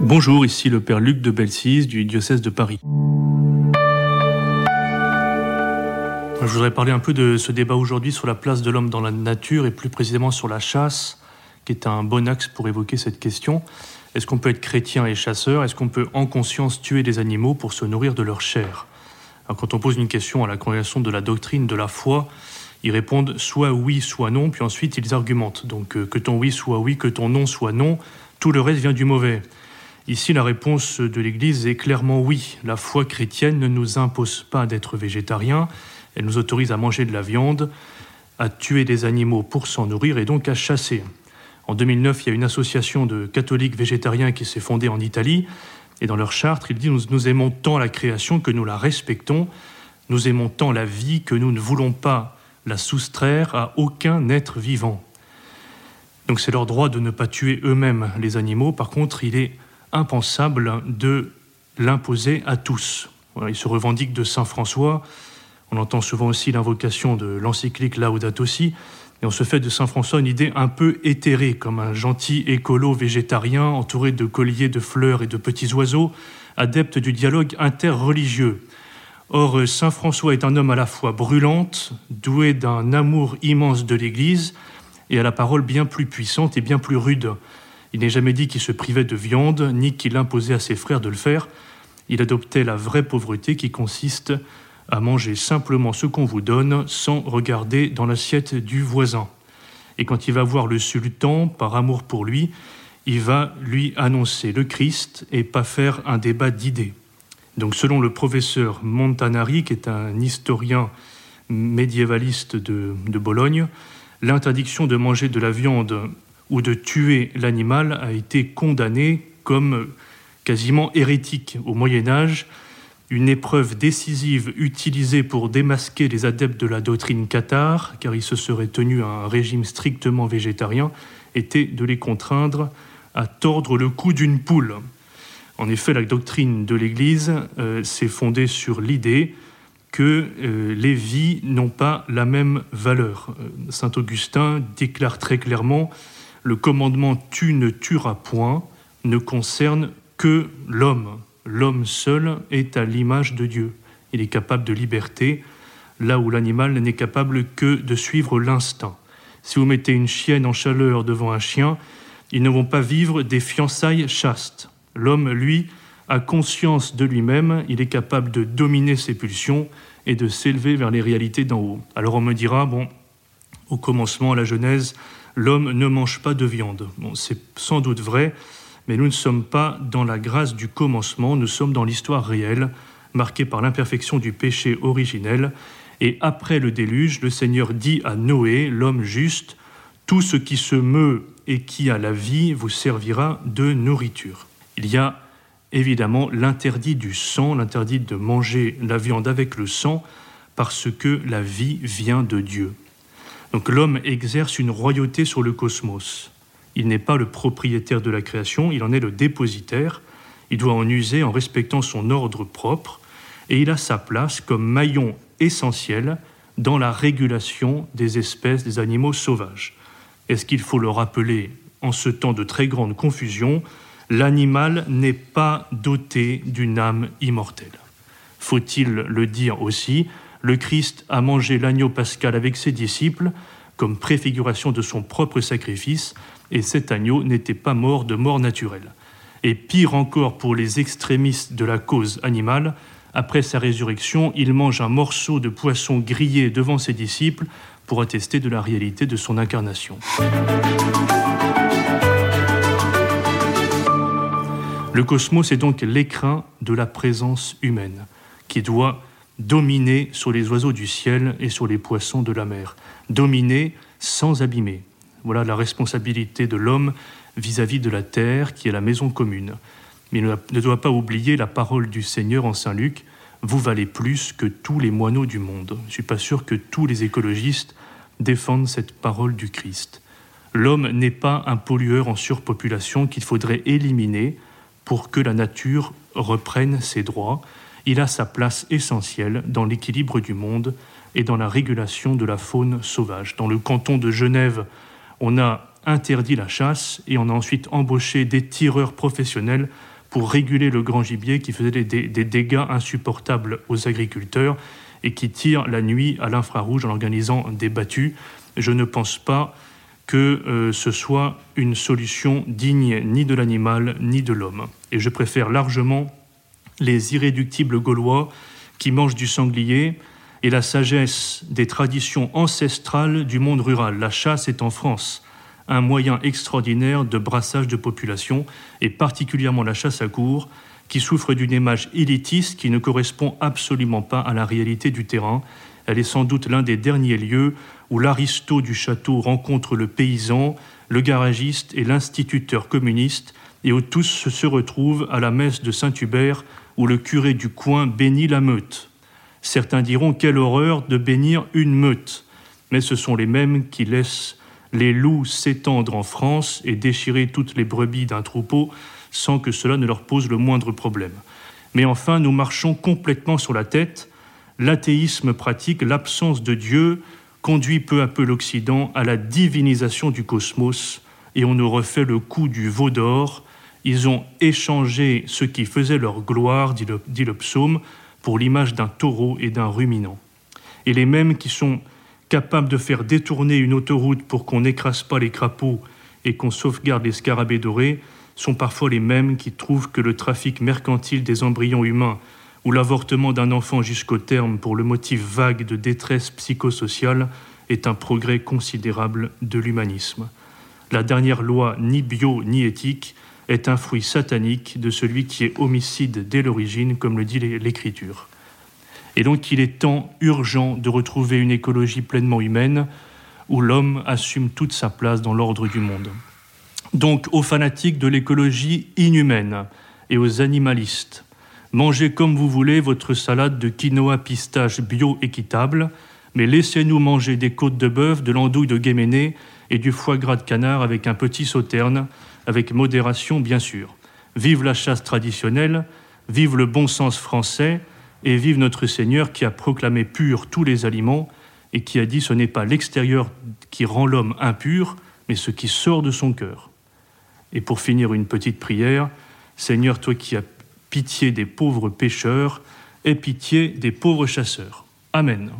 Bonjour, ici le Père Luc de Belsis du diocèse de Paris. Je voudrais parler un peu de ce débat aujourd'hui sur la place de l'homme dans la nature et plus précisément sur la chasse, qui est un bon axe pour évoquer cette question. Est-ce qu'on peut être chrétien et chasseur? Est-ce qu'on peut en conscience tuer des animaux pour se nourrir de leur chair? Quand on pose une question à la congrégation de la doctrine de la foi, ils répondent soit oui, soit non, puis ensuite ils argumentent. Donc euh, que ton oui soit oui, que ton non soit non, tout le reste vient du mauvais. Ici, la réponse de l'Église est clairement oui. La foi chrétienne ne nous impose pas d'être végétarien, elle nous autorise à manger de la viande, à tuer des animaux pour s'en nourrir et donc à chasser. En 2009, il y a une association de catholiques végétariens qui s'est fondée en Italie, et dans leur charte, ils disent nous, nous aimons tant la création que nous la respectons, nous aimons tant la vie que nous ne voulons pas la soustraire à aucun être vivant. Donc c'est leur droit de ne pas tuer eux-mêmes les animaux. Par contre, il est impensable de l'imposer à tous. Il se revendique de Saint François. On entend souvent aussi l'invocation de l'encyclique Laudato Si. Et on se fait de Saint François une idée un peu éthérée, comme un gentil écolo végétarien entouré de colliers de fleurs et de petits oiseaux, adepte du dialogue interreligieux. Or, Saint François est un homme à la fois brûlante, doué d'un amour immense de l'Église, et à la parole bien plus puissante et bien plus rude. Il n'est jamais dit qu'il se privait de viande, ni qu'il imposait à ses frères de le faire. Il adoptait la vraie pauvreté qui consiste à manger simplement ce qu'on vous donne sans regarder dans l'assiette du voisin. Et quand il va voir le sultan, par amour pour lui, il va lui annoncer le Christ et pas faire un débat d'idées. Donc selon le professeur Montanari, qui est un historien médiévaliste de, de Bologne, l'interdiction de manger de la viande ou de tuer l'animal a été condamnée comme quasiment hérétique au Moyen Âge, une épreuve décisive utilisée pour démasquer les adeptes de la doctrine cathare, car ils se seraient tenus à un régime strictement végétarien, était de les contraindre à tordre le cou d'une poule. En effet, la doctrine de l'Église euh, s'est fondée sur l'idée que euh, les vies n'ont pas la même valeur. Euh, Saint Augustin déclare très clairement le commandement tu ne tueras point ne concerne que l'homme. L'homme seul est à l'image de Dieu. Il est capable de liberté, là où l'animal n'est capable que de suivre l'instinct. Si vous mettez une chienne en chaleur devant un chien, ils ne vont pas vivre des fiançailles chastes. L'homme, lui, a conscience de lui-même, il est capable de dominer ses pulsions et de s'élever vers les réalités d'en haut. Alors on me dira, bon, au commencement, à la Genèse, l'homme ne mange pas de viande. C'est sans doute vrai, mais nous ne sommes pas dans la grâce du commencement, nous sommes dans l'histoire réelle, marquée par l'imperfection du péché originel. Et après le déluge, le Seigneur dit à Noé, l'homme juste, Tout ce qui se meut et qui a la vie vous servira de nourriture. Il y a évidemment l'interdit du sang, l'interdit de manger la viande avec le sang, parce que la vie vient de Dieu. Donc l'homme exerce une royauté sur le cosmos. Il n'est pas le propriétaire de la création, il en est le dépositaire. Il doit en user en respectant son ordre propre, et il a sa place comme maillon essentiel dans la régulation des espèces des animaux sauvages. Est-ce qu'il faut le rappeler en ce temps de très grande confusion? L'animal n'est pas doté d'une âme immortelle. Faut-il le dire aussi, le Christ a mangé l'agneau pascal avec ses disciples comme préfiguration de son propre sacrifice, et cet agneau n'était pas mort de mort naturelle. Et pire encore pour les extrémistes de la cause animale, après sa résurrection, il mange un morceau de poisson grillé devant ses disciples pour attester de la réalité de son incarnation. Le cosmos est donc l'écrin de la présence humaine, qui doit dominer sur les oiseaux du ciel et sur les poissons de la mer, dominer sans abîmer. Voilà la responsabilité de l'homme vis-à-vis de la terre, qui est la maison commune. Mais il ne doit pas oublier la parole du Seigneur en Saint Luc, vous valez plus que tous les moineaux du monde. Je ne suis pas sûr que tous les écologistes défendent cette parole du Christ. L'homme n'est pas un pollueur en surpopulation qu'il faudrait éliminer pour que la nature reprenne ses droits. Il a sa place essentielle dans l'équilibre du monde et dans la régulation de la faune sauvage. Dans le canton de Genève, on a interdit la chasse et on a ensuite embauché des tireurs professionnels pour réguler le grand gibier qui faisait des, dégâts insupportables aux agriculteurs et qui tirent la nuit à l'infrarouge en organisant des battues. Je ne pense pas que euh, ce soit une solution digne ni de l'animal ni de l'homme. Et je préfère largement les irréductibles Gaulois qui mangent du sanglier et la sagesse des traditions ancestrales du monde rural. La chasse est en France un moyen extraordinaire de brassage de population, et particulièrement la chasse à cour, qui souffre d'une image élitiste qui ne correspond absolument pas à la réalité du terrain. Elle est sans doute l'un des derniers lieux où l'aristo du château rencontre le paysan, le garagiste et l'instituteur communiste, et où tous se retrouvent à la messe de Saint-Hubert, où le curé du coin bénit la meute. Certains diront quelle horreur de bénir une meute, mais ce sont les mêmes qui laissent les loups s'étendre en France et déchirer toutes les brebis d'un troupeau sans que cela ne leur pose le moindre problème. Mais enfin, nous marchons complètement sur la tête. L'athéisme pratique, l'absence de Dieu, conduit peu à peu l'Occident à la divinisation du cosmos, et on nous refait le coup du veau d'or. Ils ont échangé ce qui faisait leur gloire, dit le, psaume, pour l'image d'un taureau et d'un ruminant. Et les mêmes qui sont capables de faire détourner une autoroute pour qu'on n'écrase pas les crapauds et qu'on sauvegarde les scarabées dorés sont parfois les mêmes qui trouvent que le trafic mercantile des embryons humains ou l'avortement d'un enfant jusqu'au terme pour le motif vague de détresse psychosociale est un progrès considérable de l'humanisme. La dernière loi, ni bio ni éthique, est un fruit satanique de celui qui est homicide dès l'origine, comme le dit l'Écriture. Et donc il est temps urgent de retrouver une écologie pleinement humaine où l'homme assume toute sa place dans l'ordre du monde. Donc aux fanatiques de l'écologie inhumaine et aux animalistes, mangez comme vous voulez votre salade de quinoa pistache bio équitable, mais laissez-nous manger des côtes de bœuf, de l'andouille de guéméné et du foie gras de canard avec un petit sauterne, avec modération bien sûr. Vive la chasse traditionnelle, vive le bon sens français, et vive notre Seigneur qui a proclamé pur tous les aliments et qui a dit ce n'est pas l'extérieur qui rend l'homme impur, mais ce qui sort de son cœur. Et pour finir une petite prière, Seigneur, toi qui as pitié des pauvres pécheurs, aie pitié des pauvres chasseurs. Amen.